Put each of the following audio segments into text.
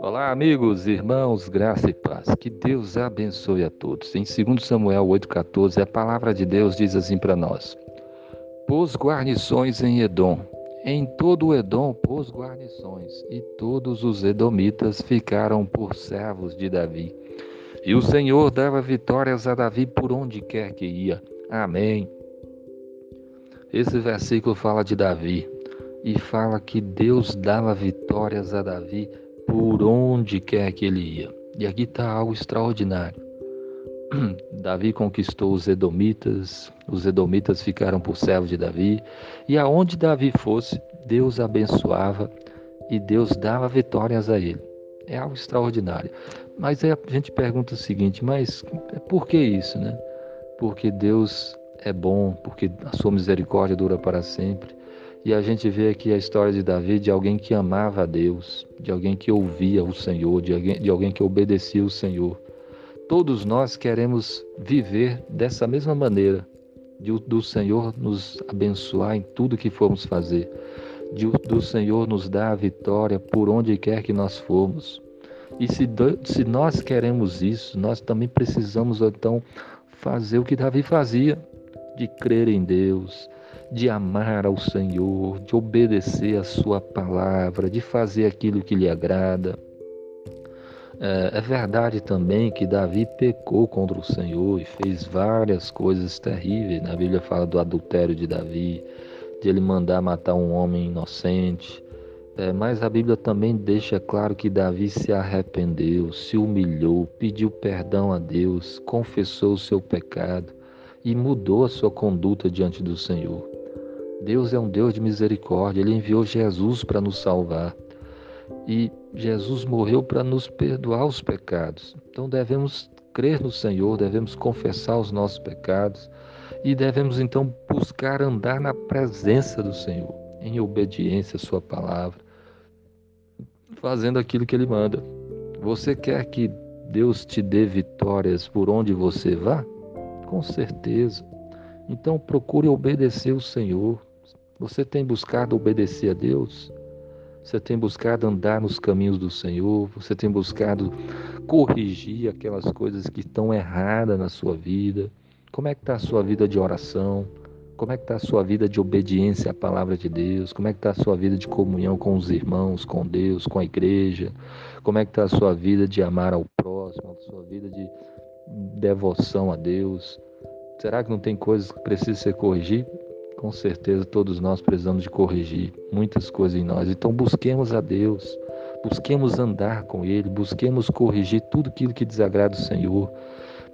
Olá, amigos, irmãos, graça e paz. Que Deus abençoe a todos. Em 2 Samuel 8,14, a palavra de Deus diz assim para nós: Pôs guarnições em Edom. Em todo o Edom pôs guarnições, e todos os edomitas ficaram por servos de Davi. E o Senhor dava vitórias a Davi por onde quer que ia. Amém. Esse versículo fala de Davi e fala que Deus dava vitórias a Davi por onde quer que ele ia. E aqui está algo extraordinário. Davi conquistou os Edomitas, os Edomitas ficaram por servos de Davi, e aonde Davi fosse, Deus abençoava e Deus dava vitórias a ele. É algo extraordinário. Mas a gente pergunta o seguinte: mas por que isso, né? Porque Deus é bom, porque a sua misericórdia dura para sempre. E a gente vê aqui a história de Davi, de alguém que amava a Deus, de alguém que ouvia o Senhor, de alguém, de alguém que obedecia o Senhor. Todos nós queremos viver dessa mesma maneira, de, do Senhor nos abençoar em tudo que formos fazer, de, do Senhor nos dar a vitória por onde quer que nós formos. E se, se nós queremos isso, nós também precisamos então fazer o que Davi fazia, de crer em Deus, de amar ao Senhor, de obedecer a Sua palavra, de fazer aquilo que lhe agrada. É, é verdade também que Davi pecou contra o Senhor e fez várias coisas terríveis. Na Bíblia fala do adultério de Davi, de ele mandar matar um homem inocente. É, mas a Bíblia também deixa claro que Davi se arrependeu, se humilhou, pediu perdão a Deus, confessou o seu pecado e mudou a sua conduta diante do Senhor. Deus é um Deus de misericórdia, ele enviou Jesus para nos salvar. E Jesus morreu para nos perdoar os pecados. Então devemos crer no Senhor, devemos confessar os nossos pecados e devemos então buscar andar na presença do Senhor, em obediência à Sua palavra, fazendo aquilo que Ele manda. Você quer que Deus te dê vitórias por onde você vá? Com certeza. Então procure obedecer o Senhor, você tem buscado obedecer a Deus? Você tem buscado andar nos caminhos do Senhor? Você tem buscado corrigir aquelas coisas que estão erradas na sua vida? Como é que está a sua vida de oração? Como é que está a sua vida de obediência à palavra de Deus? Como é que está a sua vida de comunhão com os irmãos, com Deus, com a igreja? Como é que está a sua vida de amar ao próximo, a sua vida de devoção a Deus? Será que não tem coisas que precisam ser corrigidas? Com certeza todos nós precisamos de corrigir muitas coisas em nós. Então busquemos a Deus, busquemos andar com Ele, busquemos corrigir tudo aquilo que desagrada o Senhor.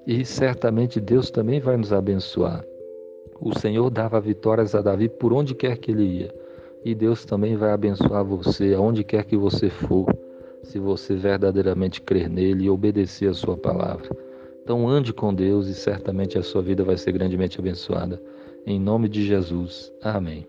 E certamente Deus também vai nos abençoar. O Senhor dava vitórias a Davi por onde quer que ele ia. E Deus também vai abençoar você aonde quer que você for, se você verdadeiramente crer nele e obedecer a sua palavra. Então ande com Deus e certamente a sua vida vai ser grandemente abençoada. Em nome de Jesus. Amém.